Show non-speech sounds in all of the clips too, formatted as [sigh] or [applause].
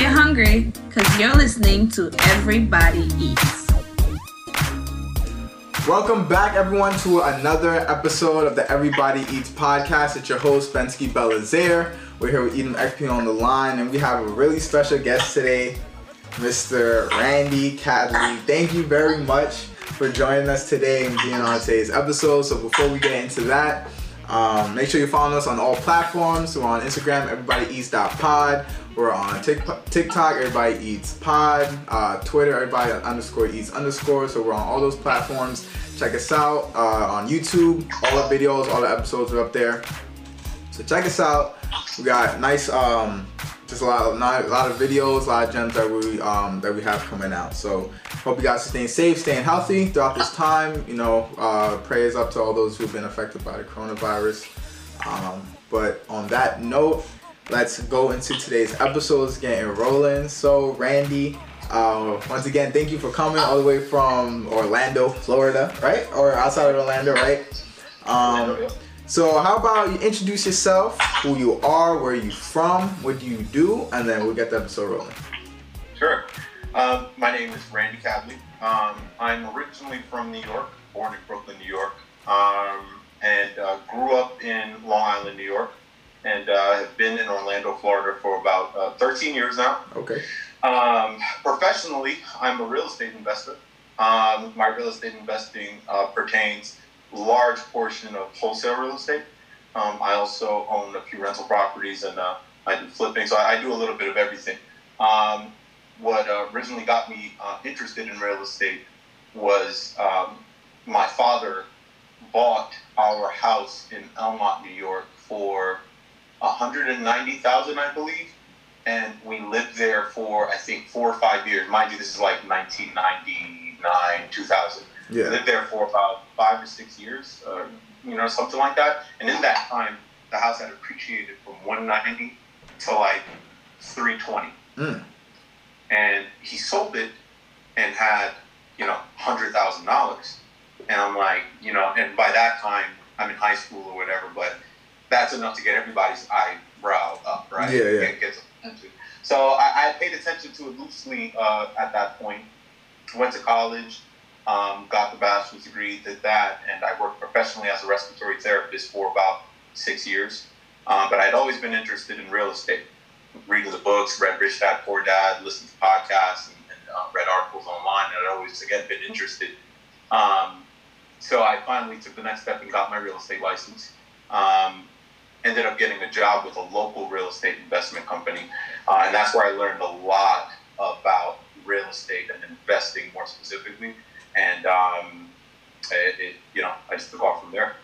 you're hungry, because you're listening to Everybody Eats. Welcome back, everyone, to another episode of the Everybody Eats podcast. It's your host, Bensky Belazaire. We're here with Edom Ekpe on the line, and we have a really special guest today, Mr. Randy Cadley. Thank you very much for joining us today and being on today's episode. So before we get into that, um, make sure you follow us on all platforms. We're on Instagram, everybodyeats.pod. We're on TikTok, everybody eats pod. Uh, Twitter, everybody underscore eats underscore. So we're on all those platforms. Check us out uh, on YouTube. All the videos, all the episodes are up there. So check us out. We got nice, um, just a lot, of, not, a lot of videos, a lot of gems that we um, that we have coming out. So hope you guys are staying safe, staying healthy throughout this time. You know, uh, prayers up to all those who've been affected by the coronavirus. Um, but on that note, let's go into today's episode. Let's get rolling. So Randy, uh, once again, thank you for coming all the way from Orlando, Florida, right? Or outside of Orlando, right? Um, so how about you introduce yourself, who you are, where you from, what do you do, and then we'll get the episode rolling. Sure. Um, my name is Randy Cadley. Um, I'm originally from New York, born in Brooklyn, New York, um, and uh, grew up in Long Island, New York, and uh, have been in Orlando, Florida for about uh, 13 years now. Okay. Um, professionally, I'm a real estate investor. Um, my real estate investing uh, pertains large portion of wholesale real estate. Um, I also own a few rental properties and uh, I do flipping, so I, I, do a little bit of everything. Um, what uh, originally got me uh, interested in real estate was um, my father bought our house in Elmont, New York for 190,000, I believe, and we lived there for I think four or five years. Mind you, this is like 1999, 2000. Yeah. lived there for about five or six years, uh, you know, something like that. And in that time, the house had appreciated from 190 to like 320. Mm. And he sold it and had, you know, hundred thousand dollars. And I'm like, you know, and by that time I'm in high school or whatever, but that's enough to get everybody's eyebrow up, right? Yeah, yeah. Get, get so I, I, paid attention to it loosely uh, at that point. Went to college, um, got the bachelor's degree, did that, and I worked professionally as a respiratory therapist for about six years. Um, but I'd always been interested in real estate, reading the books, read Rich Dad Poor Dad, listened to podcasts, and, and uh, read articles online. And I'd always again been interested. Um, so I finally took the next step and got my real estate license. Um, ended up getting a job with a local real estate investment company, uh, and that's where I learned a lot about real estate and investing more and um, it, it, you know, I just took off from there.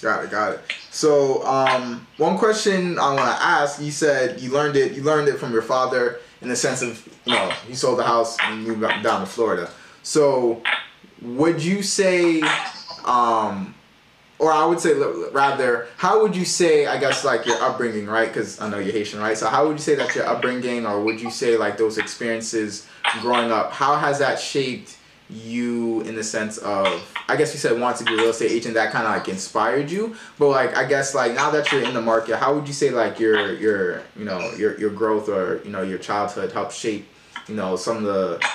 Got it, got it. So, um, one question I want to ask: You said you learned it. You learned it from your father in the sense of you know he sold the house and moved down to Florida. So, would you say, um, or I would say rather, how would you say? I guess like your upbringing, right? Because I know you're Haitian, right? So, how would you say that your upbringing, or would you say like those experiences growing up, how has that shaped? You in the sense of I guess you said want to be a real estate agent that kind of like inspired you. But like I guess like now that you're in the market how would you say like your your you know your your growth or you know your childhood helped shape you know some of the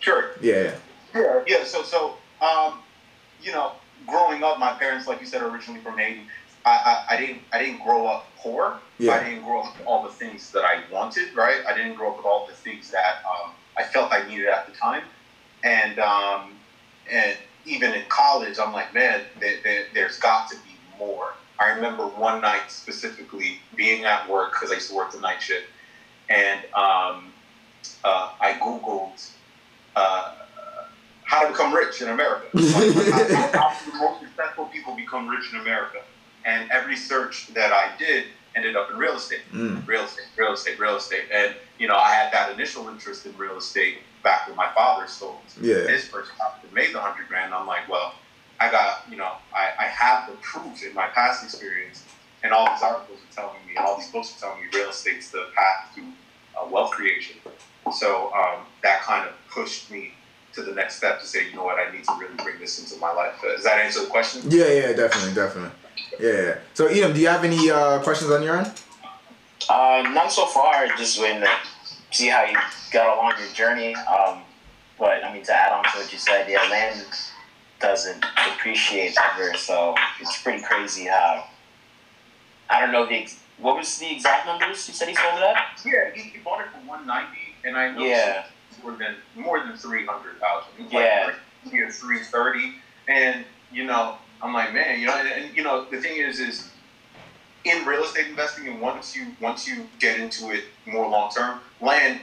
sure. Yeah yeah. Yeah so so um you know growing up my parents like you said originally from Haiti I, I, I didn't I didn't grow up poor. Yeah. I didn't grow up with all the things that I wanted right? I didn't grow up with all the things that um, I felt I needed at the time and um, and even in college, I'm like, man, there, there, there's got to be more. I remember one night specifically being at work because I used to work the night shift, and um, uh, I googled uh, how to become rich in America. How, how the most successful people become rich in America? And every search that I did ended up in real estate, mm. real estate, real estate, real estate. And you know, I had that initial interest in real estate back when my father sold yeah. his first and made the hundred grand. I'm like, well, I got, you know, I, I have the proof in my past experience, and all these articles are telling me, and all these books are telling me real estate's the path to uh, wealth creation. So um, that kind of pushed me to the next step to say, you know what, I need to really bring this into my life. Uh, does that answer the question? Yeah, yeah, definitely, definitely. Yeah. So, Edom, do you have any uh, questions on your end? Uh, none so far. Just waiting to see how you got along your journey. Um, but I mean, to add on to what you said, yeah, land doesn't depreciate ever, so it's pretty crazy how. I don't know the ex- what was the exact numbers you said he sold it at. Yeah, he, he bought it for one ninety, and I know Yeah. more than more than three hundred thousand. Yeah. like here three thirty, and you know, I'm like, man, you know, and, and you know, the thing is, is in real estate investing, and once you once you get into it more long term, land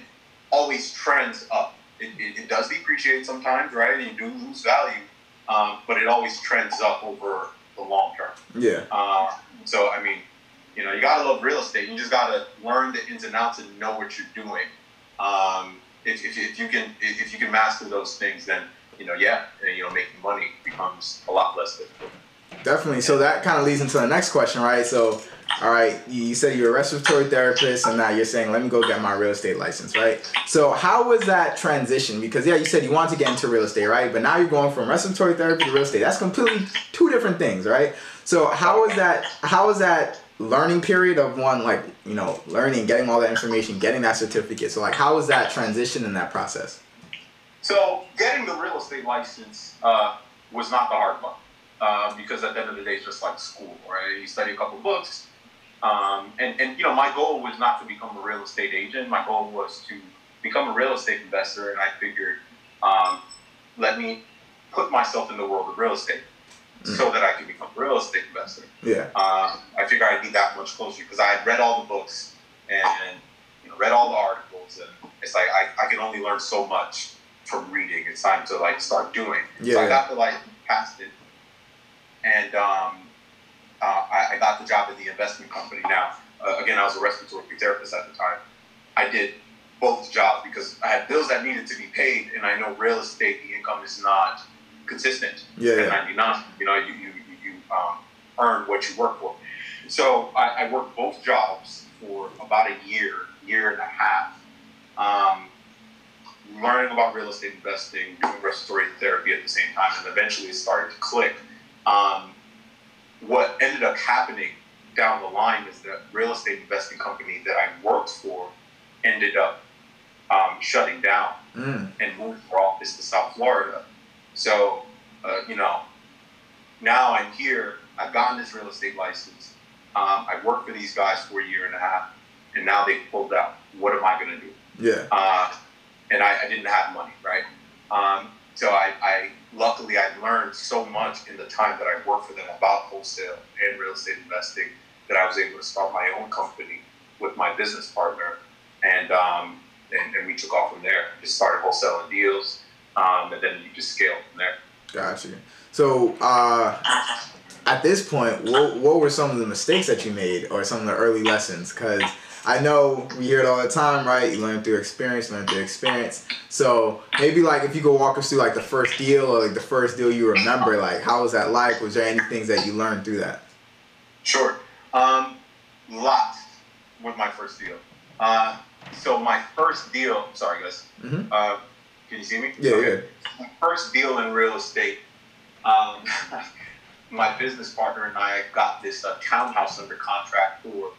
always trends up. It, it, it does depreciate sometimes, right? And you do lose value, um, but it always trends up over the long term. Yeah. Uh, so I mean, you know, you gotta love real estate. You just gotta learn the ins and outs and know what you're doing. Um, if, if, if you can if, if you can master those things, then you know, yeah, and, you know, making money becomes a lot less difficult. Definitely. So that kind of leads into the next question, right? So, all right, you said you're a respiratory therapist, and now you're saying, let me go get my real estate license, right? So, how was that transition? Because yeah, you said you want to get into real estate, right? But now you're going from respiratory therapy to real estate. That's completely two different things, right? So, how was that? How was that learning period of one, like you know, learning, getting all that information, getting that certificate? So, like, how was that transition in that process? So getting the real estate license uh, was not the hard part uh, because at the end of the day, it's just like school, right? You study a couple books, um, and and you know, my goal was not to become a real estate agent. My goal was to become a real estate investor, and I figured, um, let me put myself in the world of real estate so that I can become a real estate investor. Yeah. Um, I figured I'd be that much closer because I had read all the books and you know, read all the articles, and it's like I, I can only learn so much from reading. It's time to like start doing. Yeah, so I got the like passed it, and um, uh, I, I got the job at the investment company. Now, uh, again, I was a respiratory therapist at the time. I did both jobs because I had bills that needed to be paid, and I know real estate the income is not consistent. Yeah, At yeah. 99, you know, you you you, you um, earn what you work for. So I, I worked both jobs for about a year, year and a half, um, learning about real estate investing, doing respiratory therapy at the same time, and eventually it started to click. Um, what ended up happening down the line is that real estate investing company that I worked for ended up um, shutting down Mm. and moved our office to South Florida. So, uh, you know, now I'm here. I've gotten this real estate license. Um, I worked for these guys for a year and a half, and now they pulled out. What am I going to do? Yeah. Uh, and I, I didn't have money, right? Um, so I, I luckily I learned so much in the time that I worked for them about wholesale and real estate investing that I was able to start my own company with my business partner, and um, and, and we took off from there. Just started wholesaling deals, um, and then you just scale from there. Gotcha. So, uh, at this point, what, what were some of the mistakes that you made or some of the early lessons? Because I know we hear it all the time, right? You learn through experience, learn through experience. So maybe like if you could walk us through like the first deal or like the first deal you remember, like how was that like? Was there any things that you learned through that? Sure. Um, lots with my first deal. Uh, so my first deal. Sorry, guys. Mhm. Uh, can you see me? Yeah, Okay. My first deal in real estate. Um, [laughs] my business partner and I got this uh, townhouse under contract for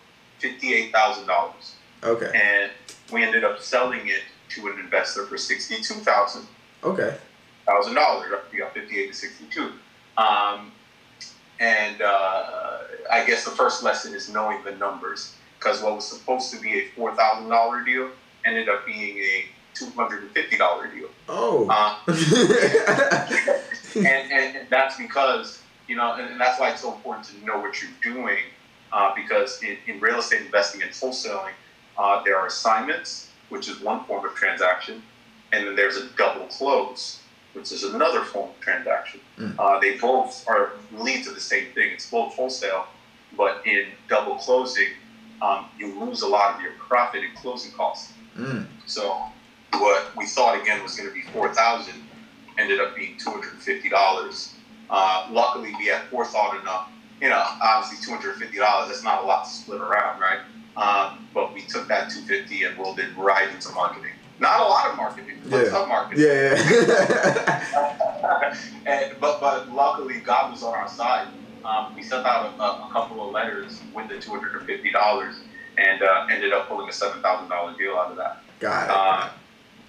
fifty-eight thousand dollars, Okay. and we ended up selling it to an investor for sixty-two thousand Okay. thousand dollars. Got fifty-eight to sixty-two. Um, and uh, I guess the first lesson is knowing the numbers, because what was supposed to be a four thousand dollar deal ended up being a two hundred and fifty dollar deal. Oh. Uh, [laughs] and, and, that's because you know, and that's why it's so important to know what you're doing, uh, because in, in real estate investing and wholesaling, uh, there are assignments, which is one form of transaction, and then there's a double close, which is another form of transaction. Mm. Uh, they both are lead to the same thing. It's both wholesale, but in double closing, um, you lose a lot of your profit and closing costs. mm. So what we thought again was going to be four thousand ended up being two hundred and fifty dollars. Uh, luckily, we had forethought enough. You know, obviously two hundred and fifty dollars. That's not a lot to split around, right? Um, but we took that two fifty and rolled it right into marketing. Not a lot of marketing, but Yeah. some marketing. Yeah. yeah. [laughs] and, but but luckily, God was on our side. Um, we sent out a, a, couple of letters with the two hundred and fifty dollars, and uh, ended up pulling a seven thousand dollar deal out of that. Got it. Uh,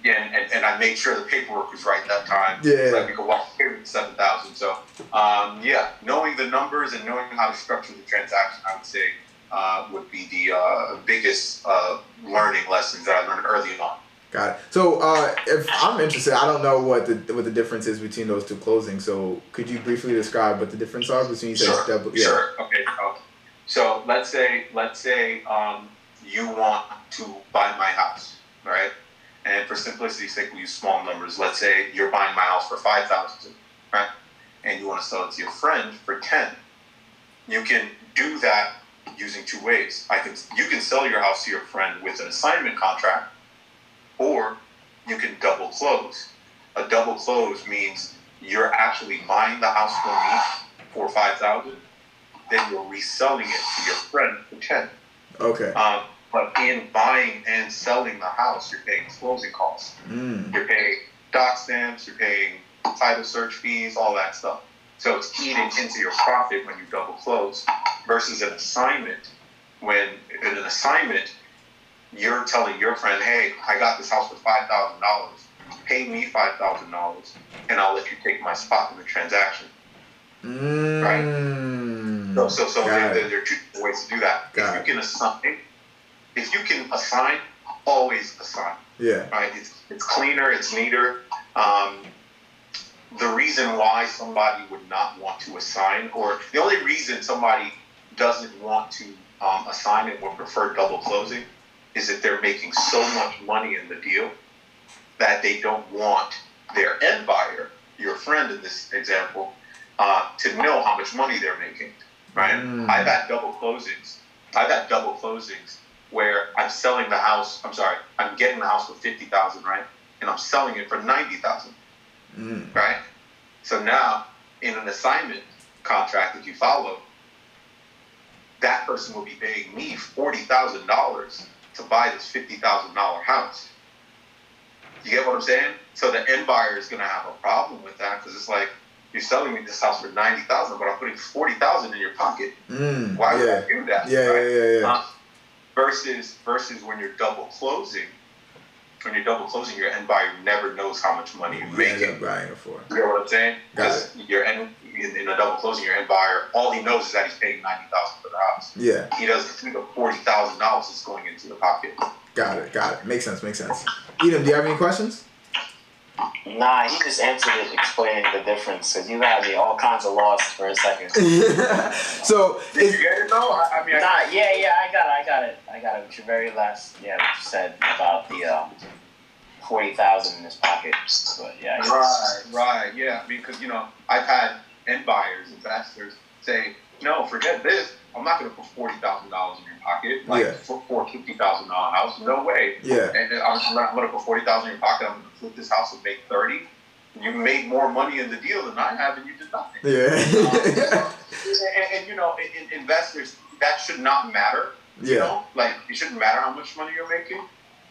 and, and, and I made sure the paperwork was right that time. Yeah. So that we could walk away with seven thousand. So um, yeah, knowing the numbers and knowing how to structure the transaction, I would say uh, would be the uh, biggest uh, learning lessons that I learned early on. Got it. So, uh, if I'm interested, I don't know what the what the difference is between those two closings. So, could you briefly describe what the difference are between you said Sure. double? Yeah. Sure. Okay. So, so let's say let's say um, you want to buy my house, right? And for simplicity's sake, we use small numbers. Let's say you're buying my house for five thousand, right? And you want to sell it to your friend for ten. You can do that using two ways. I can you can sell your house to your friend with an assignment contract, or you can double close. A double close means you're actually buying the house for me for five thousand, then you're reselling it to your friend for ten. Okay. Um, but in buying and selling the house, you're paying closing costs. Mm. You're paying doc stamps, you're paying title search fees, all that stuff. So it's eating into your profit when you double close versus an assignment. When in an assignment, you're telling your friend, hey, I got this house for $5,000. Pay me $5,000 and I'll let you take my spot in the transaction. Mm. So, so, so there, there, there are two ways to do that. Got if you can assign, if you can assign, always assign. Yeah. right? It's, it's cleaner, it's neater. Um, the reason why somebody would not want to assign, or the only reason somebody doesn't want to um, assign it or prefer double closing, is that they're making so much money in the deal that they don't want their end buyer, your friend in this example, uh, to know how much money they're making, right? Mm. I've had double closings. I've had double closings where I'm selling the house. I'm sorry, I'm getting the house for fifty thousand, right? And I'm selling it for ninety thousand, Mm. right? So now, in an assignment contract that you follow, that person will be paying me forty thousand dollars to buy this fifty thousand dollar house. You get what I'm saying? So the end buyer is going to have a problem with that because it's like you're selling me this house for ninety thousand, but I'm putting forty thousand in your pocket. Mm. Why would. I do that? Yeah, right? yeah, yeah, yeah. Uh, versus versus when you're double closing, when you're double closing, your end buyer never knows how much money you're making. up buying it for. You know what I'm saying? Because your end in, in a double closing, your end buyer, all he knows is that he's paying ninety thousand for the house. Yeah. He doesn't think of forty thousand dollars is going into the pocket. Got it. Got it. Makes sense. Makes sense. Edom, do you have any questions? Nah, he just answered it explaining the difference because you had me all kinds of lost for a second. [laughs] so, Did you get it though? I, I mean, I, Nah, yeah, yeah, I got it, I got it, I got it. With your very last, yeah, what you said about the um, forty thousand in his pocket. But yeah, I Right, right, yeah. Because you know, I've had end buyers, investors say, "No, forget this. I'm not going to put forty thousand dollars in your pocket, like Yeah. for for a fifty thousand dollar house. No way. yeah. And I'm not going to put forty thousand in your pocket. I'm going to flip this house and make thirty. You made more money in the deal than I have, and you did nothing. Yeah. [laughs] and, and, you know, in, in investors, that should not matter. You yeah. know, like it shouldn't matter how much money you're making.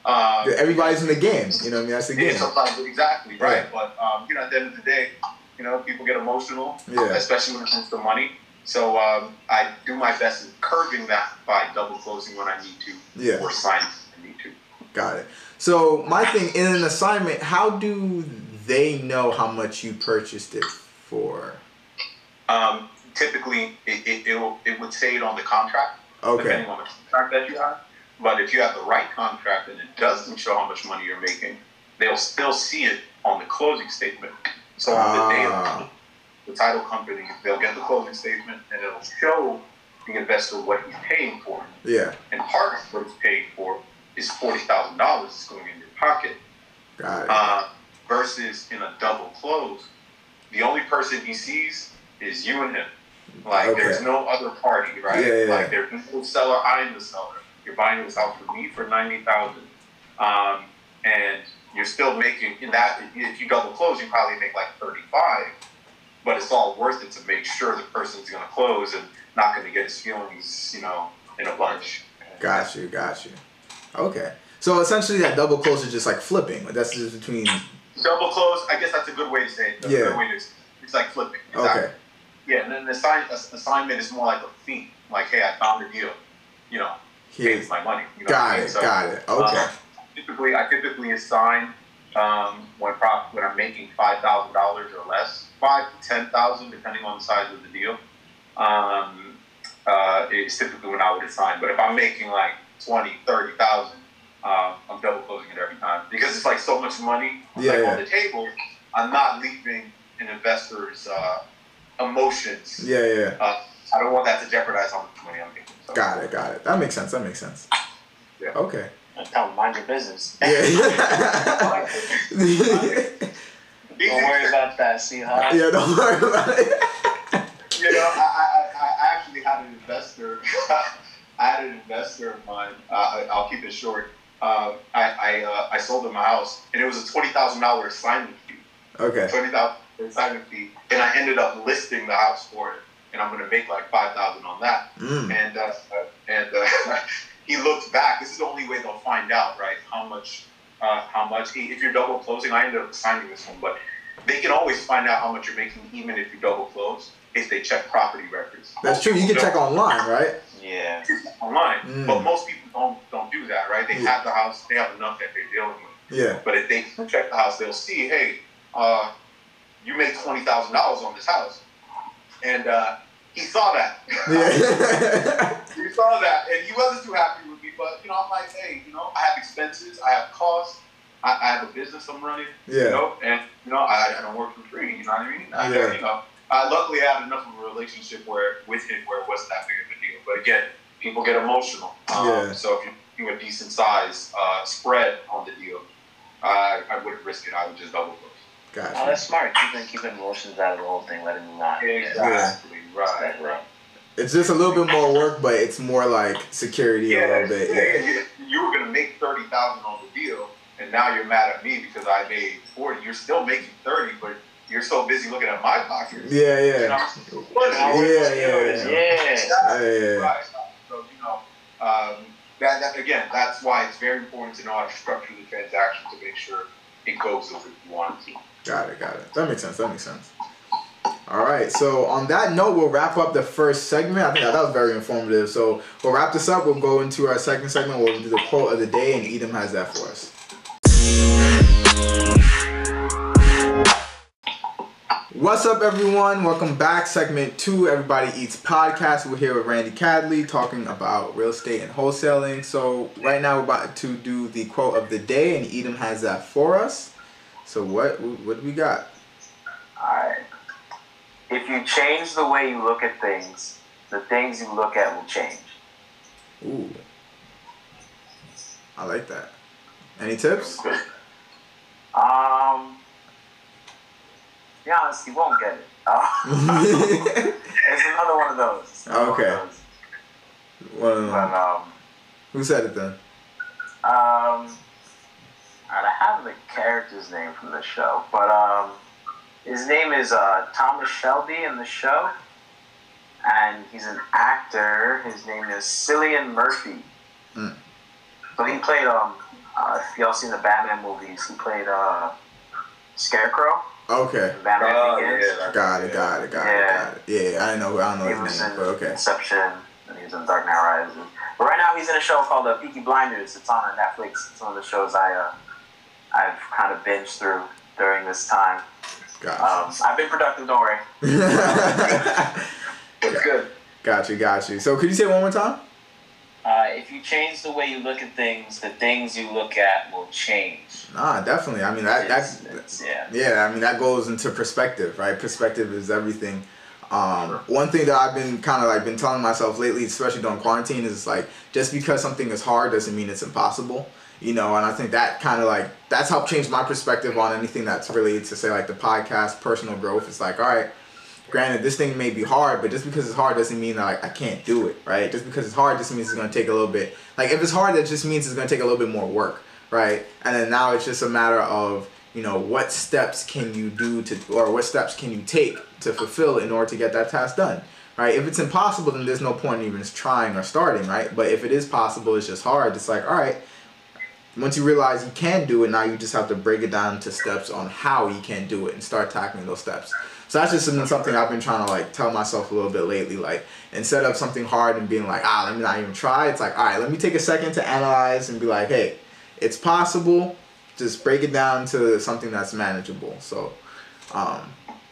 Um, Everybody's in the game. You know what I mean? That's the game. sometimes exactly right. Right. But um, you know, at the end of the day, you know, people get emotional, Yeah. especially when it comes to money. So um, I do my best in curbing that by double closing when I need to, Yeah. or signing when I need to. Got it. So my thing in an assignment, how do they know how much you purchased it for? Um, typically, it, it, it, will, it would say it on the contract, Okay. depending on the contract that you have. But if you have the right contract and it doesn't show how much money you're making, they'll still see it on the closing statement. So on the day of Ah. The title company, they'll get the closing statement and it'll show the investor what he's paying for. Yeah. And part of what he's paying for is forty thousand dollars that's going in your pocket. Got it. Uh, versus in a double close, the only person he sees is you and him. Like Okay. there's no other party, right? Yeah, yeah, Like there's no seller, I'm the seller. You're buying this house for me for ninety thousand, um, and you're still making in that. If you double close, you probably make like thirty five, but it's all worth it to make sure the person's going to close and not going to get his feelings, you know, in a bunch. Got you. Got you. Okay. So essentially, that double close is just like flipping. That's just between. Double close, I guess that's a good way to say it. That's Yeah. a good way to, it's like flipping. Exactly. Okay. Yeah, and then the assign, assignment is more like a fee. Like, hey, I found a deal. You know, pay Here. my money. You know I Got mean? it. So, Got it. Okay. uh, typically I typically assign um, when prop when I'm making five thousand dollars or less, five to ten thousand depending on the size of the deal. Um, uh, it's typically when I would assign. But if I'm making like 20, 30,000, uh, I'm double closing it every time because it's like so much money Yeah, like, yeah. on the table. I'm not leaving an investor's uh, emotions. Yeah, yeah. Uh, I don't want that to jeopardize how much money I'm making. So. Got it, got it. That makes sense. That makes sense. Yeah. Okay. Tell them, mind your business. Yeah. [laughs] [laughs] These Don't worry about that. See how? yeah, don't worry about it. You know, I, I, I I actually had an investor. [laughs] I had an investor of mine. Uh, I- I'll keep it short. Uh, I I, uh, I sold him a house, and it was a twenty thousand dollar assignment fee. Okay. Twenty thousand assignment fee, and I ended up listing the house for it, and I'm gonna make like five thousand on that. Mm. And uh, and uh, [laughs] he looked back. This is the only way they'll find out, right? How much, uh, how much. If you're double closing, I ended up signing this one, but they can always find out how much you're making, even if you double close, if they check property records. That's true. You can check online, right? Yeah. online, Mm. but most people don't don't do that, right? They Yeah. have the house, they have enough that they're dealing with. Yeah. But if they check the house, they'll see, hey, uh, you made twenty thousand dollars on this house, and uh, he saw that. Yeah. [laughs] he saw that, and he wasn't too happy with me. But you know, I'm like, hey, you know, I have expenses, I have costs, I, I have a business I'm running, you know, and you know, I, I don't work for free. You know what I mean? I, Yeah. You know, I luckily had enough of a relationship where with him where it wasn't that big of a deal. But again, people get emotional. Um, Yeah. So if you do a decent size uh, spread on the deal, I I wouldn't risk it. I would just double close. Oh, Gotcha. that's smart. Keeping keeping emotions out of the whole thing, letting them not. Exactly. Right. Right. It's just a little bit more work, but it's more like security a little bit. yeah, Yeah. yeah. You were gonna make thirty thousand on the deal, and now you're mad at me because I made forty. You're still making thirty, but you're so busy looking at my pockets. Yeah, You yeah. know? What is- Yeah, yeah, Yeah. Yeah, yeah, yeah. Right. So you know, um, that, that again, that's why it's very important to know how to structure the transaction to make sure it goes as you want it to. Got it, got it. That makes sense. That makes sense. All right. So on that note, we'll wrap up the first segment. I think that, that was very informative. So we'll wrap this up. We'll go into our second segment. We'll do the quote of the day, and Edom has that for us. What's up, everyone? Welcome back. Segment two, Everybody Eats podcast. We're here with Randy Cadley talking about real estate and wholesaling. So right now, we're about to do the quote of the day, and Edom has that for us. So what what do we got? Alright. If you change the way you look at things, the things you look at will change. Ooh, I like that. Any tips? Um. Be honest, you won't get it. [laughs] It's another one of those. It's another one of Okay. those. One of them. But um, Who said it then? um, I have the character's name from the show, but um, his name is uh, Thomas Shelby in the show, and he's an actor. His name is Cillian Murphy. Mm. So he played um, uh, if y'all seen the Batman movies, he played uh, Scarecrow. Okay. Batman Oh, yeah, Got it. Got it. Got it. Yeah. Got it. Yeah, I didn't know. I don't He know was his name, in but okay. Inception, and he was in Dark Knight Rises. But right now he's in a show called uh, Peaky Blinders. It's on Netflix. It's one of the shows I uh, I've kind of binged through during this time. Gotcha. Um, I've been productive. Don't worry. [laughs] It's good. got you. Got you. So could you say it one more time? Uh, if you change the way you look at things, the things you look at will change. Nah, definitely. I mean that It's- that's it's- yeah. Yeah, I mean that goes into perspective, right? Perspective is everything. Um, one thing that I've been kind of like been telling myself lately, especially during quarantine, is like just because something is hard doesn't mean it's impossible. You know, and I think that kind of like that's helped change my perspective on anything that's related to say like the podcast, personal growth. It's like, all right, granted, this thing may be hard, but just because it's hard doesn't mean that like, I can't do it, right? Just because it's hard just means it's gonna take a little bit. Like if it's hard, that just means it's gonna take a little bit more work, right? And then now it's just a matter of you know what steps can you do to or what steps can you take to fulfill in order to get that task done right if it's impossible then there's no point in even trying or starting right but if it is possible it's just hard it's like all right once you realize you can do it now you just have to break it down to steps on how you can do it and start tackling those steps so that's just something, i've been trying to like tell myself a little bit lately like instead of something hard and being like ah let me not even try it's like all right let me take a second to analyze and be like hey it's possible. Just break it down to something that's manageable. So, um,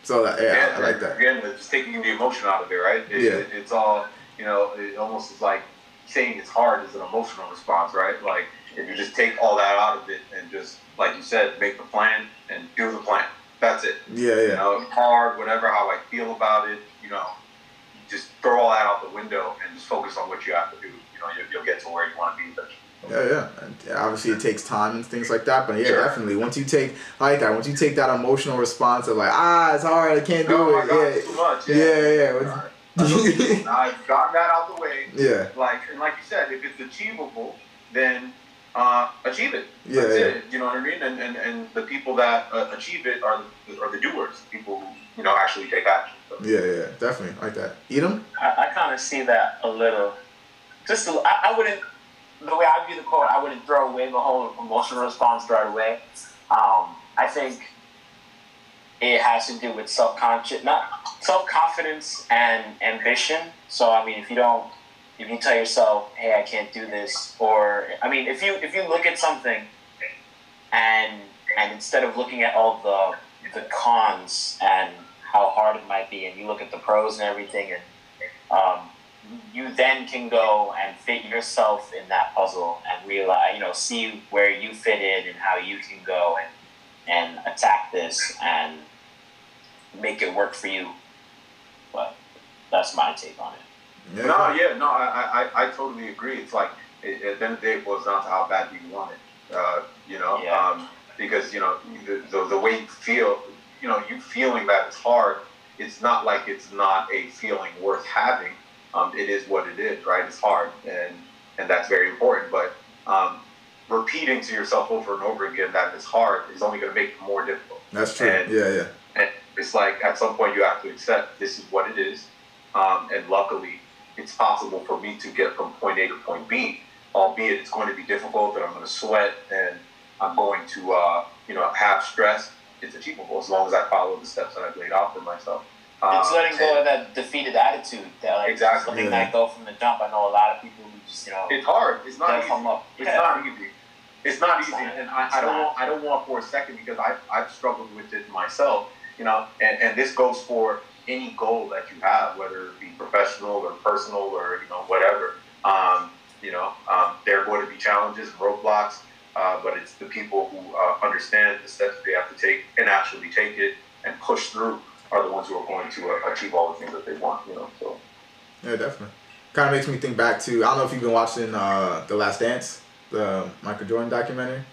so that, yeah, I like that. Again, just taking the emotion out of it, right? It, Yeah. it- it's all you know. It almost is like saying it's hard is an emotional response, right? Like if you just take all that out of it and just, like you said, make the plan and do the plan. That's it. Yeah, You yeah, know, hard, whatever, how I feel about it. You know, just throw all that out the window and just focus on what you have to do. You know, you'll, you'll get to where you want to be eventually. yeah, yeah. And yeah, obviously, it takes time and things like that. But yeah, Sure. definitely. Once you take I like that, once you take that emotional response of like, ah, it's hard, I can't do Oh my it. God, yeah, it's too much. yeah, yeah. All right. I've [laughs] gotten that out the way. yeah, like and like you said, if it's achievable, then uh, achieve it. Yeah, That's yeah. it. You know what I mean? And and, and the people that uh, achieve it are the, are the doers, the people who you know actually take action. So, yeah, yeah. Definitely like that. Eat them. I, I kind of see that a little. Just, a, I, I wouldn't. The way I view the quote, I wouldn't throw away the whole emotional response right away. Um, I think it has to do with self conscious, not self confidence and ambition. So I mean, if you don't, if you tell yourself, "Hey, I can't do this," or I mean, if you if you look at something and and instead of looking at all the the cons and how hard it might be, and you look at the pros and everything, and um, you then can go and fit yourself in that puzzle and realize, you know, see where you fit in and how you can go and and attack this and make it work for you. But that's my take on it. Yeah. No, yeah, no, I, I, I totally agree. It's like it, at the end of the day, it boils down to how bad you want it. Uh, you know, Yeah. um, because you know the, the the way you feel, you know, you feeling that it's hard. It's not like it's not a feeling worth having. Um, it is what it is, right? It's hard, and and that's very important. But um, repeating to yourself over and over again that it's hard is only going to make it more difficult. That's true. And- yeah, yeah. And it's like at some point you have to accept this is what it is. Um, and luckily, it's possible for me to get from point A to point B, albeit it's going to be difficult and I'm going to sweat and I'm going to, uh, you know, have stress. It's achievable as long as I follow the steps that I've laid out for myself. It's Um, letting go of that defeated attitude, that like Exactly. letting Yeah. that go from the jump. I know a lot of people who just you know It's hard. It's not easy. come up. It's Yeah. not easy. It's not It's easy, not. and I, I don't not. want I don't want for a second because I've I've struggled with it myself, you know, and, and this goes for any goal that you have, whether it be professional or personal or you know whatever. Um, you know, um, there are going to be challenges roadblocks, uh, but it's the people who uh, understand the steps they have to take and actually take it and push through are the ones who are going to uh, achieve all the things that they want. You know, so. Yeah, definitely. Kind of makes me think back to I don't know if you've been watching uh, The Last Dance, the Michael Jordan documentary.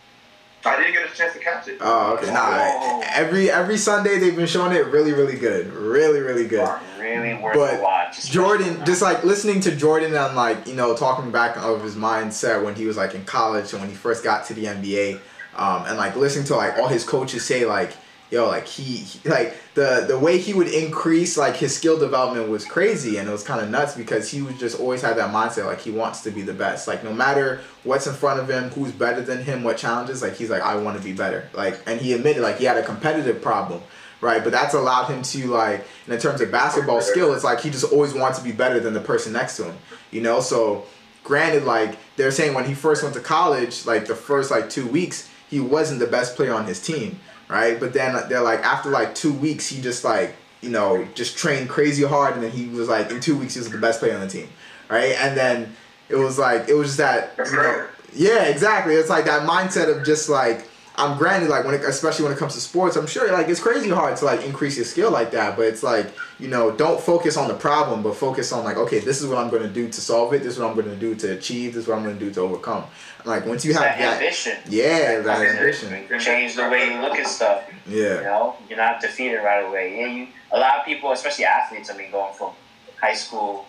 I didn't get a chance to catch it. Oh, okay. Nah, Oh. every every Sunday they've been showing it really, really good, really, really good. really worth But a watch. Jordan, just like listening to Jordan and like you know talking back of his mindset when he was like in college and when he first got to the NBA, um, and like listening to like all his coaches say like, yo, like he, like the the way he would increase like his skill development was crazy and it was kind of nuts because he was just always had that mindset like he wants to be the best. Like no matter what's in front of him, who's better than him, what challenges, like he's like I want to be better. Like and he admitted like he had a competitive problem right? But that's allowed him to like, in terms of basketball skill, it's like he just always wants to be better than the person next to him, you know. So, granted, like they're saying when he first went to college, like the first like two weeks, he wasn't the best player on his team, right? But then they're like after like two weeks, he just like you know just trained crazy hard, and then he was like in two weeks he was the best player on the team, right? And then it was like it was just that you know, yeah, exactly. It's like that mindset of just like I'm granted like when it, especially when it comes to sports, I'm sure like it's crazy hard to like increase your skill like that. But it's like you know don't focus on the problem, but focus on like okay, this is what I'm going to do to solve it. This is what I'm going to do to achieve. This is what I'm going to do to overcome. Like once you have that that, ambition. yeah, that That's it. ambition, Change the way you look at stuff. Yeah, you know, you're not defeated right away. Yeah, you. A lot of people, especially athletes, I mean, going from high school,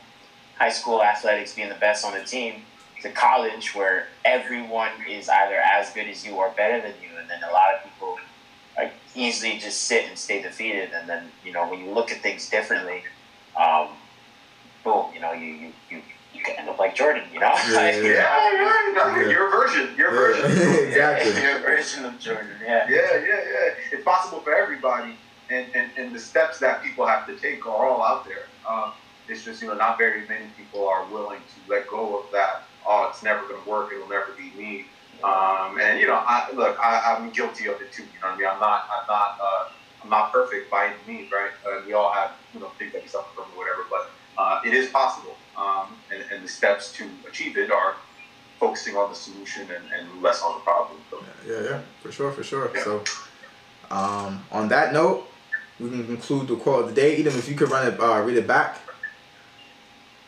high school athletics being the best on the team to college, where everyone is either as good as you or better than you, and then a lot of people like easily just sit and stay defeated. And then you know, when you look at things differently, um, boom, you know, you you you, you can end up like Jordan. You know, [laughs] Yeah, Like, yeah, Yeah, you're, you're, Yeah. your version. Your Yeah, version. [laughs] exactly. your version of Jordan. Yeah. Yeah, yeah, yeah. It's possible for everybody, and, and, and the steps that people have to take are all out there. Um, it's just you know not very many people are willing to let go of that. Oh, it's never going to work. It'll never be me. Um, and you know, I, look, I, I'm guilty of it too. You know what I mean? I'm not, I'm not, uh, I'm not perfect by any means, right? Uh, we all have, you know, things that we suffer from or whatever, but uh, it is possible. Um, and, and the steps to achieve it are focusing on the solution and, and less on the problem. So, Yeah, yeah, for sure, for sure. Yeah. So, um, on that note, we can conclude the quote of the day. Edom, if you could run it, uh, read it back.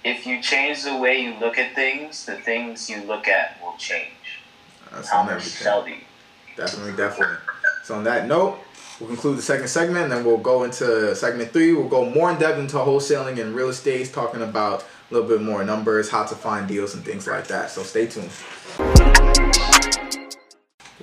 If you change the way you look at things, the things you look at will change. That's How on much everything. Definitely, definitely. So on that note, we'll conclude the second segment, and then we'll go into segment three. We'll go more in depth into wholesaling and real estate, talking about a little bit more numbers, how to find deals, and things like that. So stay tuned.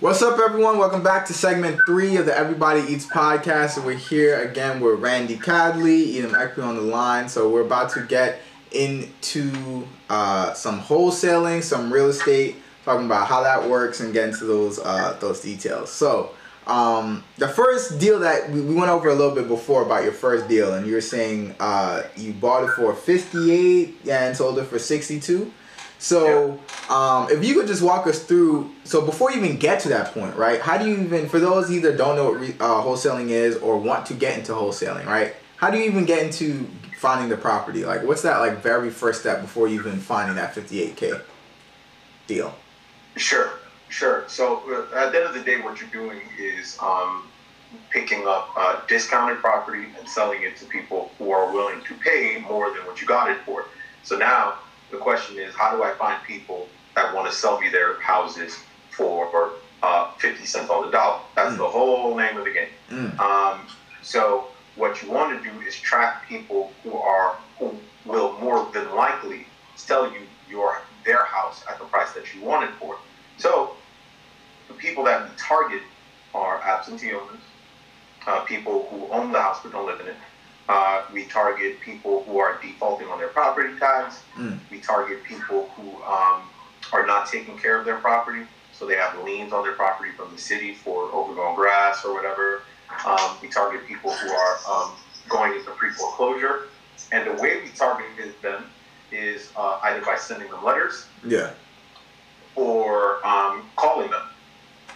What's up, everyone? Welcome back to segment three of the Everybody Eats podcast. And we're here again with Randy Cadley, Edom Ekpe on the line. So we're about to get into uh, some wholesaling, some real estate, talking about how that works, and get into those uh, those details. So um, the first deal that we, we went over a little bit before about your first deal, and you were saying uh, you bought it for fifty eight and sold it for sixty two. So, um, if you could just walk us through, so before you even get to that point, right? How do you even, for those either don't know what re, uh, wholesaling is or want to get into wholesaling, right? How do you even get into finding the property? Like, what's that like very first step before you even finding that 58k deal? Sure, sure. So uh, at the end of the day, what you're doing is um, picking up uh, discounted property and selling it to people who are willing to pay more than what you got it for. So now the question is, how do I find people that want to sell me their houses for uh, 50 cents on the dollar? That's Mm. the whole name of the game. Mm. Um, so what you want to do is track people who are who will more than likely sell you your their house at the price that you want it for. So the people that we target are absentee owners, uh, people who own the house but don't live in it. Uh, we target people who are defaulting on their property tax. Mm. We target people who um, are not taking care of their property, so they have liens on their property from the city for overgrown grass or whatever. Um, we target people who are um, going into pre foreclosure, and the way we target them is uh, either by sending them letters Yeah. or um, calling them.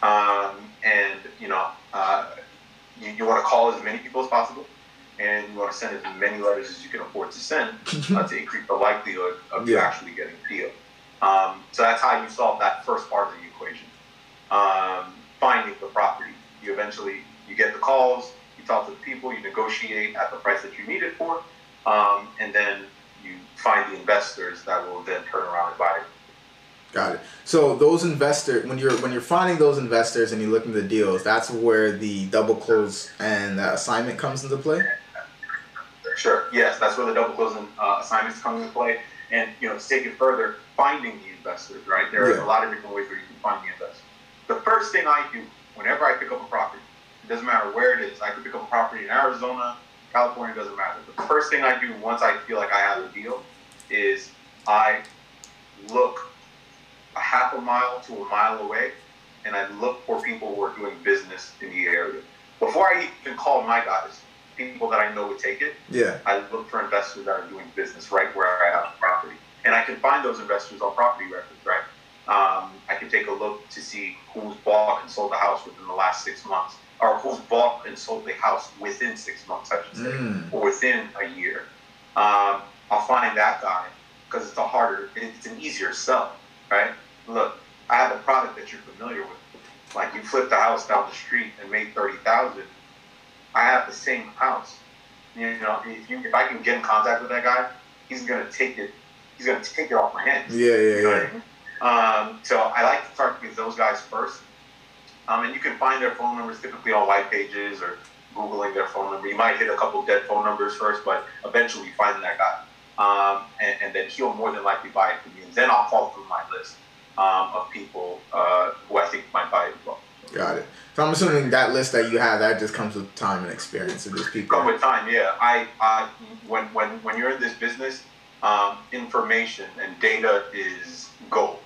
Um, and you know, uh, you, you want to call as many people as possible, and you want to send as many letters as you can afford to send [laughs] uh, to increase the likelihood of you actually getting a deal. Um, so that's how you solve that first part of the equation. Um, finding the property. You eventually you get the calls, you talk to the people, you negotiate at the price that you need it for, um, and then you find the investors that will then turn around and buy it. Got it. So those investors, when you're when you're finding those investors and you look looking at the deals, that's where the double close and uh, assignment comes into play. Sure. Yes, that's where the double closing uh, assignments come into play. And you know, to take it further, finding the investors. Right. There are a lot of different ways where you can find the investors. The first thing I do whenever I pick up a property, it doesn't matter where it is. I could pick up a property in Arizona, California, doesn't matter. The first thing I do once I feel like I have a deal is I look a half a mile to a mile away, and I look for people who are doing business in the area. Before I even call my guys, people that I know would take it, Yeah. I look for investors that are doing business right where I have the property. And I can find those investors on property records, right? Um, I can take a look to see who's bought and sold the house within the last six months, or who's bought and sold the house within six months, I should say, Mm. or within a year. Um, I'll find that guy because it's a harder, it's an easier sell, right? Look, I have a product that you're familiar with. Like you flipped the house down the street and made thirty thousand. I have the same house. You know, if you if I can get in contact with that guy, he's gonna take it. He's gonna take it off my hands. Yeah, yeah, You know yeah. I mean? Um, so I like to target with those guys first. Um, and you can find their phone numbers typically on white pages or Googling their phone number. You might hit a couple dead phone numbers first, but eventually you find that guy. Um, and, and then he'll more than likely buy it from me. And then I'll call through my list um, of people uh, who I think might buy it as well. Got it. So I'm assuming that list that you have that just comes with time and experience of these people. Come with time, yeah. I, I when when when you're in this business, um, information and data is gold.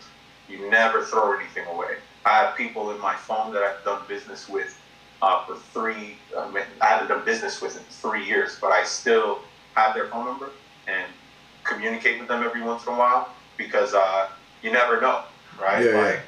You never throw anything away. I have people in my phone that I've done business with uh, for three. Mean, I haven't done business with in three years, but I still have their phone number and communicate with them every once in a while because uh, you never know, right? Yeah, yeah.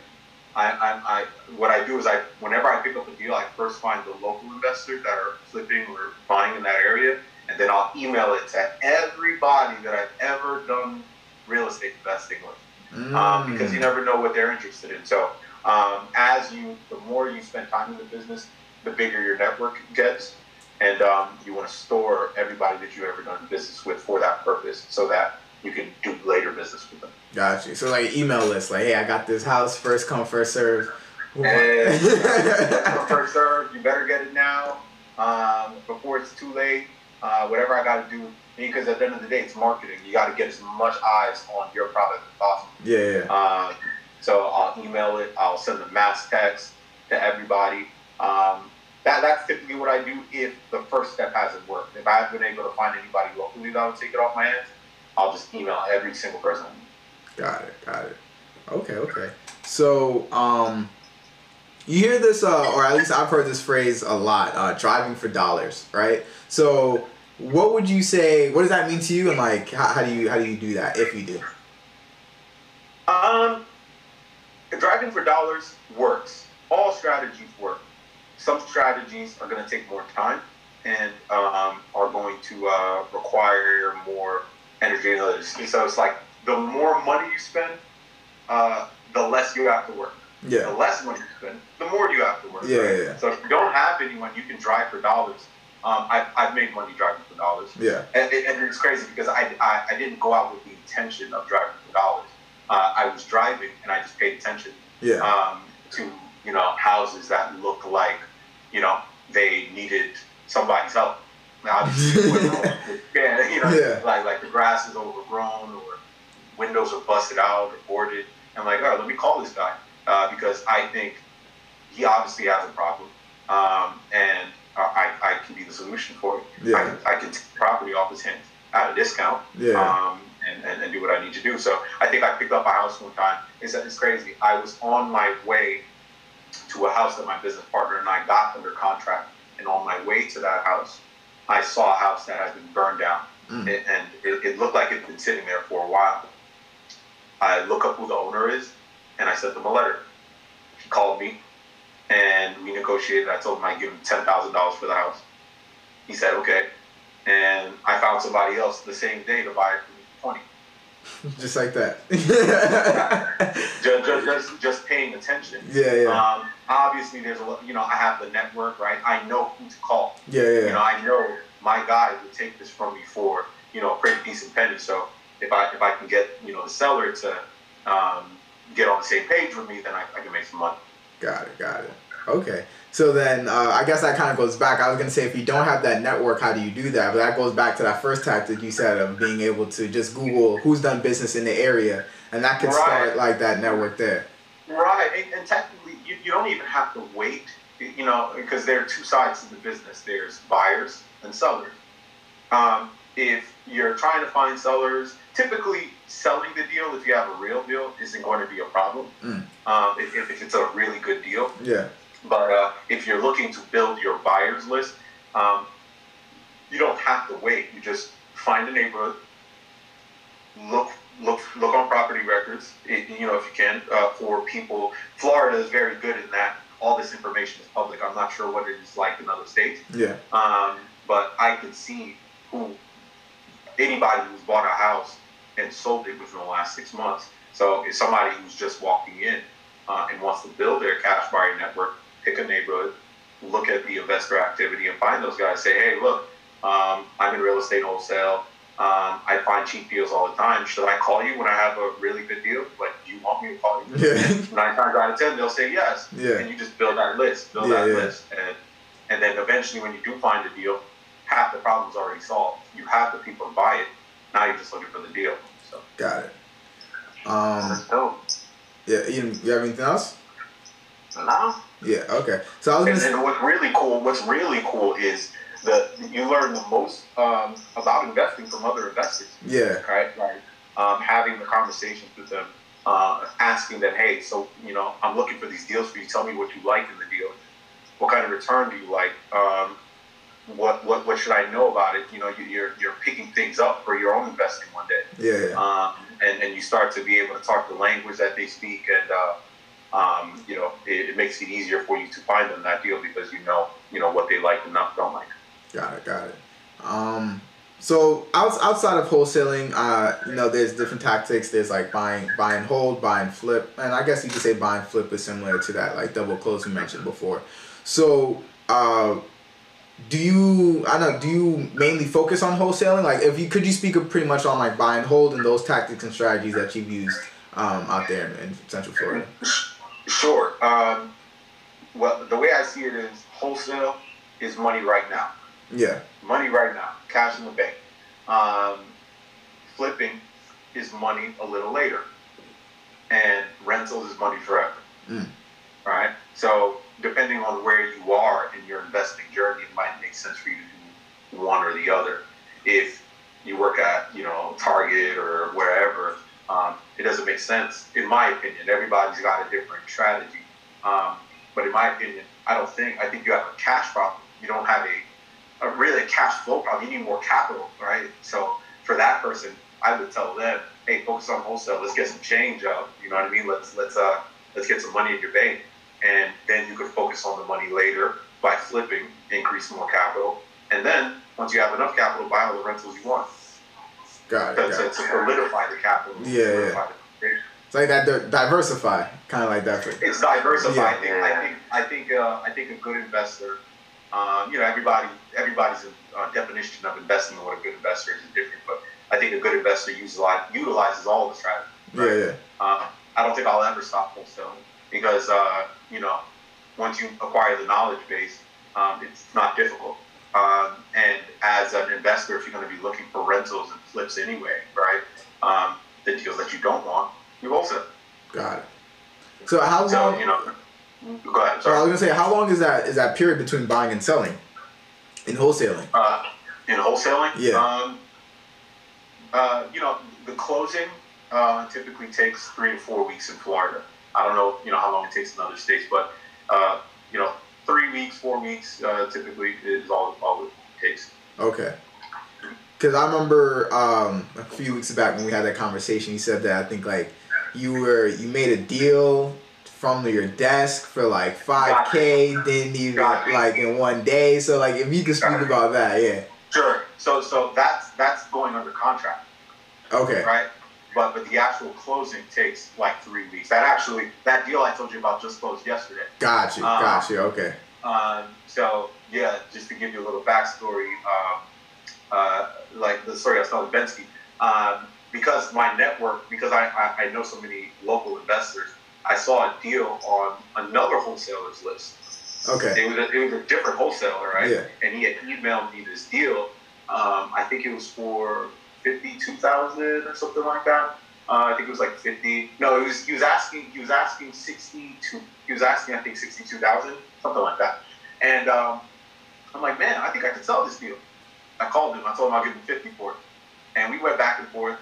I, I, I, what I do is I, whenever I pick up a deal, I first find the local investors that are flipping or buying in that area, and then I'll email it to everybody that I've ever done real estate investing with, Mm. um, because you never know what they're interested in. So um, as you, the more you spend time in the business, the bigger your network gets, and um, you want to store everybody that you've ever done business with for that purpose, so that you can do later business with them. Gotcha. So like email list, like, hey, I got this house, first come, first serve. And first serve, you better get it now um, before it's too late. Uh, whatever I got to do, because at the end of the day, it's marketing. You got to get as much eyes on your product as possible. yeah, yeah. Um, so I'll email it. I'll send a mass text to everybody. Um, that, that's typically what I do if the first step hasn't worked. If I haven't been able to find anybody locally that would take it off my hands, I'll just email every single person. Got it, got it. Okay, okay. So, um, you hear this, uh, or at least I've heard this phrase a lot, uh, driving for dollars, right? So, what would you say? What does that mean to you? And like, how, how do you how do you do that if you do? Um, driving for dollars works. All strategies work. Some strategies are going to take more time and um, are going to uh, require more energy and others. And so it's like the more money you spend, uh, the less you have to work. Yeah. The less money you spend, the more you have to work. Yeah, right? yeah, yeah. So if you don't have anyone you can drive for dollars, um, I, I've made money driving for dollars. yeah, And, and it's crazy because I, I, I didn't go out with the intention of driving for dollars. Uh, I was driving and I just paid attention yeah, um, to you know houses that looked like you know they needed somebody's help. Now, obviously, [laughs] yeah, you know, Yeah. like like the grass is overgrown or windows are busted out or boarded. I'm like, all right, let me call this guy uh, because I think he obviously has a problem, um, and I, I can be the solution for it. I yeah, can, I can take property off his hands at a discount yeah. um, and, and, and do what I need to do. So I think I picked up a house one time. It's, it's crazy. I was on my way to a house that my business partner and I got under contract. And on my way to that house, I saw a house that had been burned down. Mm. It, and it, it looked like it had been sitting there for a while. I look up who the owner is and I sent them a letter. He called me and we negotiated. I told him I'd give him $10,000 for the house. He said, okay. And I found somebody else the same day to buy it for me for 20. Just like that. [laughs] Just, just, just, just paying attention. yeah, yeah, Um, obviously, there's a lot, you know, I have the network, right? I know who to call. yeah, yeah. You know. I know my guy would take this from me for, you know, a pretty decent penny. So if I, if I can get, you know, the seller to um, get on the same page with me, then I, I can make some money. Got it, got it. Okay. So then, uh, I guess that kind of goes back. I was gonna say, if you don't have that network, how do you do that? But that goes back to that first tactic you said of being able to just Google who's done business in the area, and that can Right. start like that network there. Right, and, and technically, you, you don't even have to wait, you know, because there are two sides to the business. There's buyers and sellers. Um, if you're trying to find sellers, typically selling the deal, if you have a real deal, isn't going to be a problem. Mm. Um, if, if it's a really good deal. Yeah. But uh, if you're looking to build your buyers list, um, you don't have to wait. You just find a neighborhood, look look look on property records. It, you know if you can uh, for people. Florida is very good in that. All this information is public. I'm not sure what it is like in other states, Yeah. um, but I can see who anybody who's bought a house and sold it within the last six months. So if somebody who's just walking in uh, and wants to build their cash buyer network, pick a neighborhood, look at the investor activity, and find those guys. Say, hey, look, um, I'm in real estate wholesale. Um, I find cheap deals all the time. Should I call you when I have a really good deal? Like, do you want me to call you? Yeah. Nine times out of ten, they'll say yes. Yeah. And you just build that list, build Yeah, that yeah. list, and and then eventually, when you do find a deal, half the problem's already solved. You have the people to buy it. Now you're just looking for the deal. So Got it. Um. That's dope. Yeah. You, you have anything else? No? Yeah. Okay. So I was And, gonna. and what's really cool, what's really cool is that you learn the most um, about investing from other investors, Yeah. right? Like um, having the conversations with them, uh, asking them, hey, so you know, I'm looking for these deals for you. Tell me what you like in the deal. What kind of return do you like? Um, what what what should I know about it? You know, you, you're you're picking things up for your own investing one day Yeah. Yeah. um, and, and you start to be able to talk the language that they speak and uh, um, you know, it, it, makes it easier for you to find them that deal because you know, you know what they like and not don't like. Got it, got it. Um, so outside of wholesaling, uh, you know, there's different tactics. There's like buying, buy and hold, buy and flip, and I guess you could say buy and flip is similar to that, like double close you mentioned before. So, uh, do you I don't know do you mainly focus on wholesaling? Like, if you could you speak pretty much on like buy and hold and those tactics and strategies that you've used um, out there in, in Central Florida? Sure. Um, well, the way I see it is wholesale is money right now. Yeah. Money right now, cash in the bank. Um, flipping is money a little later, and rentals is money forever. Mm. Right. So depending on where you are in your investing journey, it might make sense for you to do one or the other. If you work at you know Target or wherever, um, it doesn't make sense in my opinion. Everybody's got a different strategy, um, but in my opinion, I don't think I think you have a cash problem. You don't have a, a really a cash flow problem. You need more capital, right? So for that person, I would tell them, hey, focus on wholesale. Let's get some change up. You know what I mean? Let's let's uh let's get some money in your bank and then you could focus on the money later by flipping, increase more capital, and then once you have enough capital, buy all the rentals you want. Got it. Got to, it. to solidify the capital. Yeah, yeah. It's like that di- diversify, kind of like that. For, it's diversify. Yeah. I think. I think. I think. Uh, I think a good investor. Um, you know, everybody. Everybody's uh, definition of investing and what a good investor is is different. But I think a good investor uses a lot. utilizes all the strategies. Right? Yeah, yeah. Uh, I don't think I'll ever stop wholesaling because uh, you know once you acquire the knowledge base, um, it's not difficult. As an investor, if you're going to be looking for rentals and flips anyway, right? Um, the deals that you don't want, you wholesale. Got it. So how long? You know, go ahead. Sorry. I was going to say, how long is that? Is that period between buying and selling in wholesaling? Uh, in wholesaling, yeah. Um, uh, you know, the closing uh, typically takes three to four weeks in Florida. I don't know, you know, how long it takes in other states, but uh, you know, three weeks, four weeks, uh, typically is all all it takes. Okay. Because I remember um, a few weeks back when we had that conversation, you said that I think like you were you made a deal from your desk for like five k, didn't even like in one day. So like if you could speak about that, yeah. Sure. So so that's that's going under contract. Okay. Right. But but the actual closing takes like three weeks. That actually that deal I told you about just closed yesterday. Got you, um, got you. Okay. Um, so yeah, just to give you a little backstory, um, uh, like the story I was telling Bensky, um, because my network, because I, I, I know so many local investors, I saw a deal on another wholesaler's list. Okay. It was a, it was a different wholesaler, right? Yeah. And he had emailed me this deal. Um, I think it was for fifty-two thousand or something like that. Uh, I think it was like fifty. No, it was he was asking he was asking sixty-two. He was asking I think sixty-two thousand, something like that. And um, I'm like, man, I think I could sell this deal. I called him. I told him I'll give him fifty for it, and we went back and forth,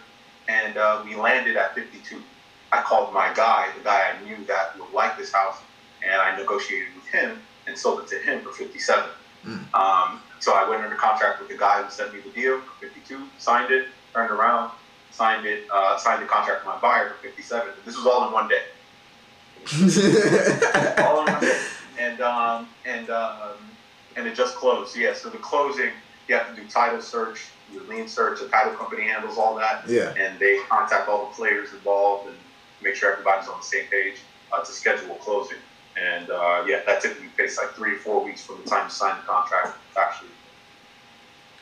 and uh, we landed at fifty-two. I called my guy, the guy I knew that would like this house, and I negotiated with him and sold it to him for fifty-seven. Mm. Um, so I went under contract with the guy who sent me the deal, for 52, signed it, turned around, signed it, uh, signed the contract with my buyer for 57. This was all in one day. [laughs] all in one day. And um, and um, and it just closed. Yeah. So the closing, you have to do title search, your lien search. The title company handles all that. Yeah. And they contact all the players involved and make sure everybody's on the same page uh, to schedule a closing. And uh, yeah, that typically takes like three or four weeks from the time you sign the contract actually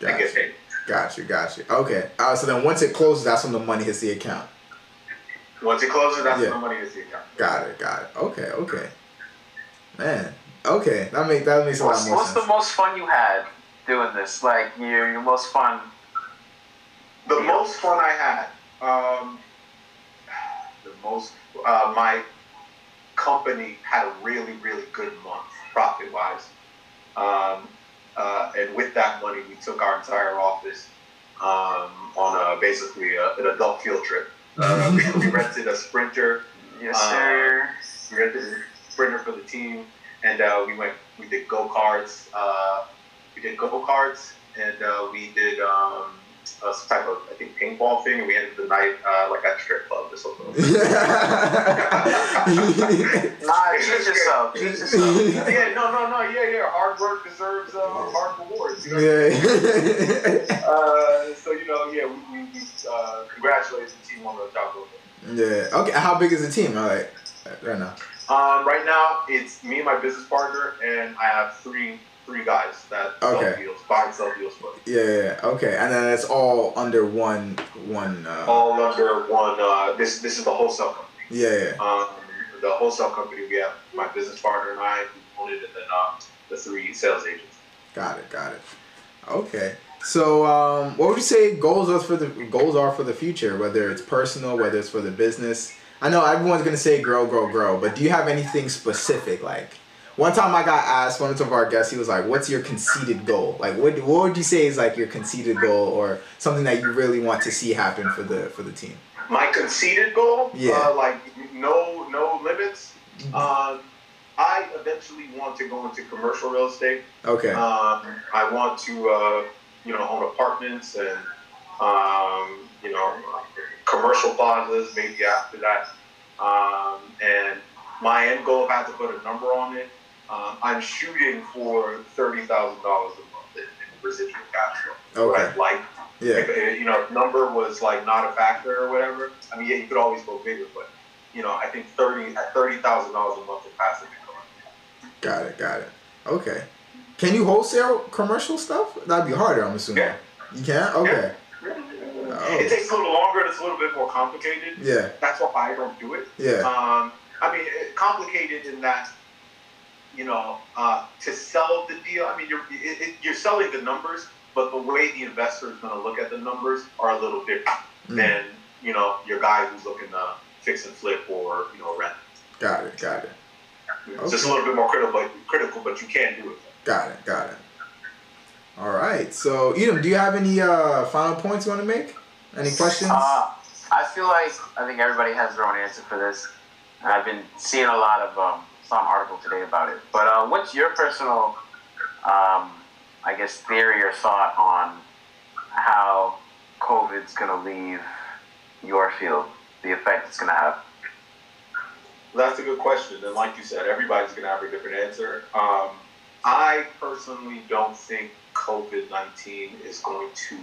gotcha. get paid. Got you, got you. Okay. Uh, so then once it closes, that's when the money hits the account. Once it closes, that's yeah. when the money hits the account. Got it, got it. Okay, okay. Man, okay. That makes that makes a what's, lot more sense. what's sense. the most fun you had doing this? Like your your most fun. The most fun I had. Um, the most uh, my company had a really, really good month profit wise. Um, uh, and with that money, we took our entire office um, on a, basically a, an adult field trip. Uh, we, we, rented a sprinter. Yes, sir. Uh, we rented a sprinter for the team, and uh, we went. We did go karts. Uh, we did go karts, and uh, we did um, uh, some type of I think paintball thing, and we ended the night uh, like at a strip club or something. [laughs] Nah, treat yourself. Treat [laughs] yourself. yeah, no, no, no, yeah, yeah. Hard work deserves uh, hard rewards. You know? yeah. [laughs] Uh, so you know, yeah, we, we, we uh, congratulate the team on the top of yeah. Okay. How big is the team? All right. Right now. Um, right now, it's me and my business partner, and I have three three guys that sell Okay. deals, buy and sell deals for. Yeah, yeah, yeah. Okay. And then it's all under one one. Uh, All under one. Uh, this this is the wholesale company. Yeah, yeah. Um, the wholesale company we have my business partner and I who own it, and then uh, the three sales agents. Got it. Got it. Okay. So, um, what would you say goals are for the goals are for the future? Whether it's personal, whether it's for the business. I know everyone's gonna say grow, grow, grow, but do you have anything specific? Like, one time I got asked, one of our guests, he was like, "What's your conceited goal? Like, what what would you say is like your conceited goal, or something that you really want to see happen for the for the team?" My conceded goal, Yeah. uh, like no no limits. Um, I eventually want to go into commercial real estate. Okay. Um, I want to, uh, you know, own apartments and, um, you know, commercial plazas maybe after that. Um, and my end goal, if I have to put a number on it, um, I'm shooting for thirty thousand dollars a month in, in residual cash flow. Okay. Right? Like, Yeah. if, you know, if number was like not a factor or whatever. I mean, yeah, you could always go bigger, but you know, I think thirty at thirty thousand dollars a month in passive income. Got it. Got it. Okay. Can you wholesale commercial stuff? That'd be harder, I'm assuming. Yeah. You can. Okay. Oh. It takes a little longer. and It's a little bit more complicated. Yeah. That's why I don't do it. Yeah. Um, I mean, complicated in that, you know, uh, to sell the deal. I mean, you're it, it, you're selling the numbers, but the way the investor is going to look at the numbers are a little different Mm. than you know your guy who's looking to fix and flip or you know rent. Got it. Got it. It's just a little bit more critical, but critical, but you can do it. Got it. Got it. All right. So, Edom, do you have any uh, final points you want to make? Any questions? Uh, I feel like I think everybody has their own answer for this. And I've been seeing a lot of um, some article today about it. But uh, what's your personal, um, I guess, theory or thought on how COVID's going to leave your field, the effect it's going to have? That's a good question, and like you said, everybody's going to have a different answer. Um, I personally don't think COVID nineteen is going to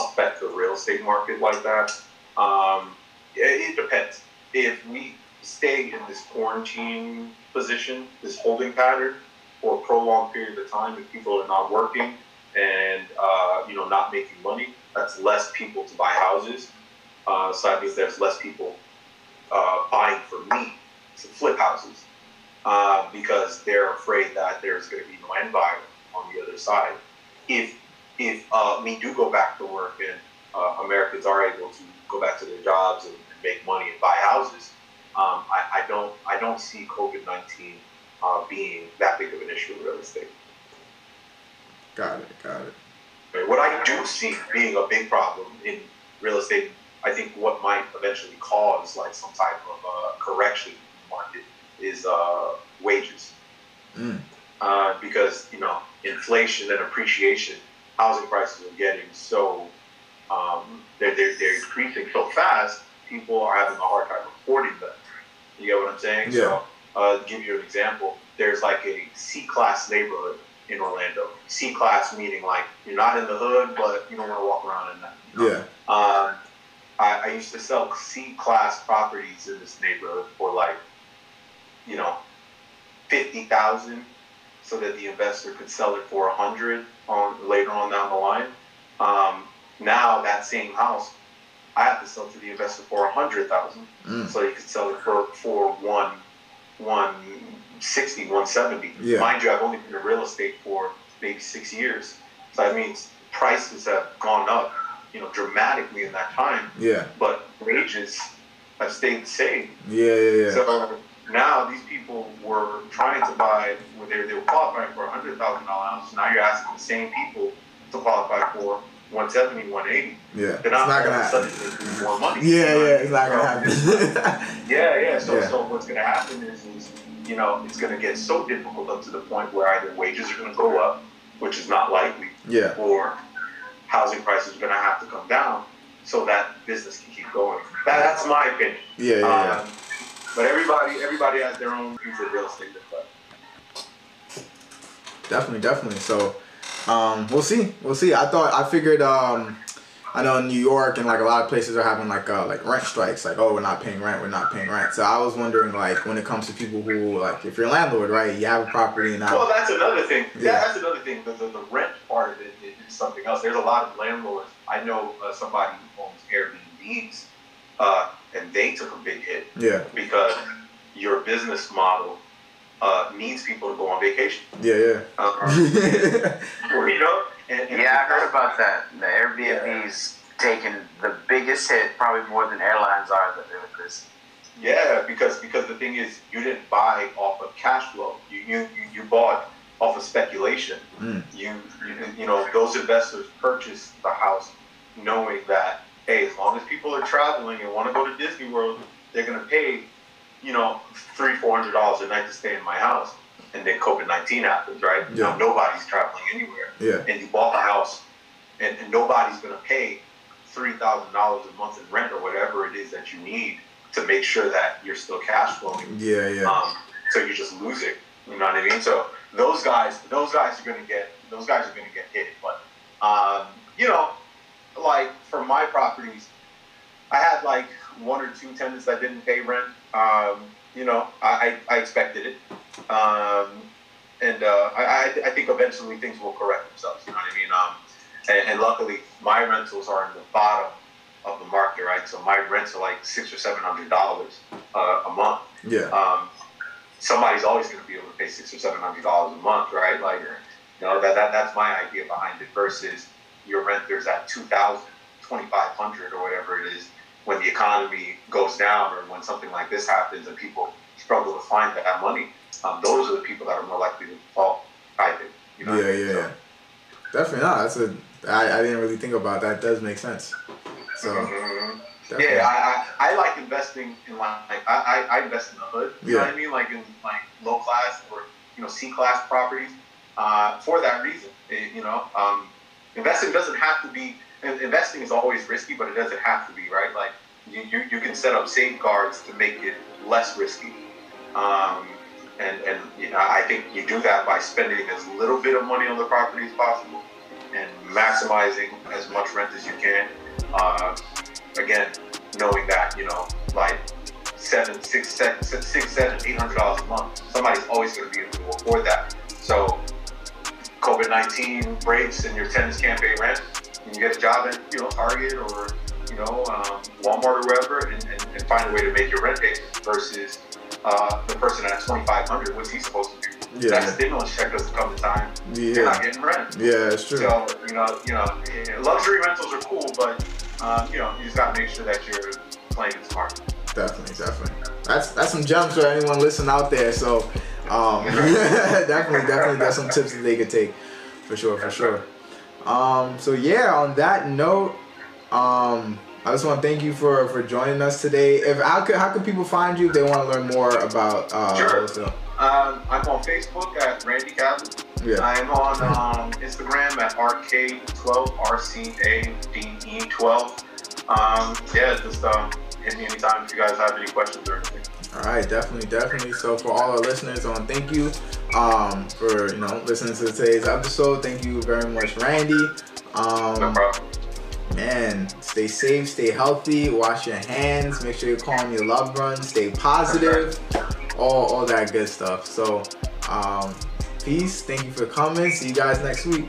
affect the real estate market like that. Um, it, it depends. If we stay in this quarantine position, this holding pattern for a prolonged period of time, if people are not working and uh, you know not making money, that's less people to buy houses. Uh, so that means there's less people uh, buying for me to flip houses uh, because they're afraid that there's going to be no end buyer on the other side. If if uh, we do go back to work and uh, Americans are able to go back to their jobs and, and make money and buy houses, um, I, I don't I don't see COVID nineteen uh, being that big of an issue in real estate. got it. Got it. What I do see being a big problem in real estate, I think what might eventually cause like some type of uh, correction in the market is uh, wages. Mm. Uh, because you know inflation and appreciation, housing prices are getting so um, they're, they're they're increasing so fast. People are having a hard time affording them. You get what I'm saying? Yeah. So, uh, give you an example, there's like a C class neighborhood in Orlando. C class meaning like you're not in the hood, but you don't want to walk around in that. you know? Yeah. Um, I, I used to sell C class properties in this neighborhood for like, you know, fifty thousand, so that the investor could sell it for a hundred on later on down the line. Um, now that same house, I have to sell to the investor for a hundred thousand, Mm. so he could sell it for for one, one sixty, one seventy. Yeah. Mind you, I've only been in real estate for maybe six years, so that means prices have gone up, you know, dramatically in that time, Yeah. but wages have stayed the same. Yeah. Yeah. Yeah. So now these people were trying to buy, well, they, they were qualifying for a hundred thousand dollar house. Now you're asking the same people to qualify for 170, 180. yeah. It's not, not gonna happen. more money. Yeah. Yeah. It's not gonna So- happen. [laughs] Yeah, yeah. So, Yeah. so what's going to happen is, is, you know, it's going to get so difficult up to the point where either wages are going to go up, which is not likely, yeah. or housing prices are going to have to come down so that business can keep going. That, that's my opinion. Yeah, yeah, yeah. Um, But everybody, everybody has their own views of real estate. to But Definitely, definitely. So, um, we'll see. We'll see. I thought I figured. Um, I know in New York and like a lot of places are having like uh, like rent strikes. Like, oh, we're not paying rent. We're not paying rent. So I was wondering like when it comes to people who like if you're a landlord, right? You have a property and well, that's another thing. Yeah. Yeah, that's another thing. The, the, the rent part of it is something else. There's a lot of landlords. I know uh, somebody who owns Airbnbs, uh, and they took a big hit Yeah, because your business model uh, needs people to go on vacation. yeah, Uh, yeah. [laughs] or, you know, and, and Yeah, I heard about that. The Airbnb's taking the biggest hit, probably more than airlines are with this. Yeah, because because the thing is, you didn't buy off of cash flow. You you you, you bought off of speculation. Mm. You, you you know those investors purchased the house knowing that hey, as long as people are traveling and want to go to Disney World, they're gonna pay you know three four hundred dollars a night to stay in my house. And then COVID nineteen happens, right? Yeah. Now nobody's traveling anywhere, yeah, and you bought the house, and, and nobody's gonna pay three thousand dollars a month in rent or whatever it is that you need to make sure that you're still cash flowing. yeah, yeah. Um, so you're just lose it. You know what I mean? So those guys, those guys are gonna get, those guys are gonna get hit. But um, you know, like for my properties, I had like one or two tenants that didn't pay rent. Um, you know, I, I, expected it. Um, and uh, I, I, I think eventually things will correct themselves. You know what I mean? Um, and, and luckily, my rentals are in the bottom of the market, right? So my rents are like six or seven hundred dollars uh, a month. yeah, Um, somebody's always going to be able to pay six or seven hundred dollars a month, right? Like, you know, that, that that's my idea behind it. Versus your renters at two thousand, twenty five hundred, or whatever it is, when the economy goes down, or when something like this happens, and people struggle to find that money. Um, those are the people that are more likely to default. I think. You know what I yeah, mean? yeah, So- yeah. Definitely not. That's a. I, I didn't really think about that. Does make sense. So Mhm. Yeah, I, I, I like investing in like, like I, I, invest in the hood. You know Yeah. what I mean? Like in like low class or you know C class properties. Uh, for that reason, It- you know, um, investing doesn't have to be. in- Investing is always risky, but it doesn't have to be, right? Like you, you, you can set up safeguards to make it less risky. Um, and and you know, I think you do that by spending as little bit of money on the property as possible and maximizing as much rent as you can. Uh, again, knowing that you know, like seven, six, seven, six, seven, eight hundred dollars a month, somebody's always going to be able to afford that. So, COVID nineteen breaks and your tenants can't pay rent, and you get a job at you know Target or you know um, Walmart or wherever, and, and, and find a way to make your rent payment versus uh, the person at twenty five hundred. What's he supposed to do? Yeah. That stimulus check doesn't come in time. Yeah. You're not getting rent. yeah, it's true. So you know, you know, eh, luxury rentals are cool, but um, you know, you just gotta make sure that you're playing it smart. Definitely, definitely. That's that's some gems for anyone listening out there. So, um, [laughs] definitely, [laughs] definitely, there's some tips that they could take, for sure, for sure. Um, so yeah, on that note, um, I just want to thank you for for joining us today. If how could how could people find you if they want to learn more about uh, Sure. wholesale? Um, I'm on Facebook at Randy Cabin. Yeah, I'm on um, Instagram at RK12, RCADE12. Um, yeah, just um, hit me anytime if you guys have any questions or anything. All right, definitely, definitely. So for all our listeners, on thank you um, for you know listening to today's episode. Thank you very much, Randy. No Um, problem. Man, stay safe, stay healthy, wash your hands, make sure you're calling your loved ones, stay positive, all, all that good stuff. So, um, peace. Thank you for coming. See you guys next week.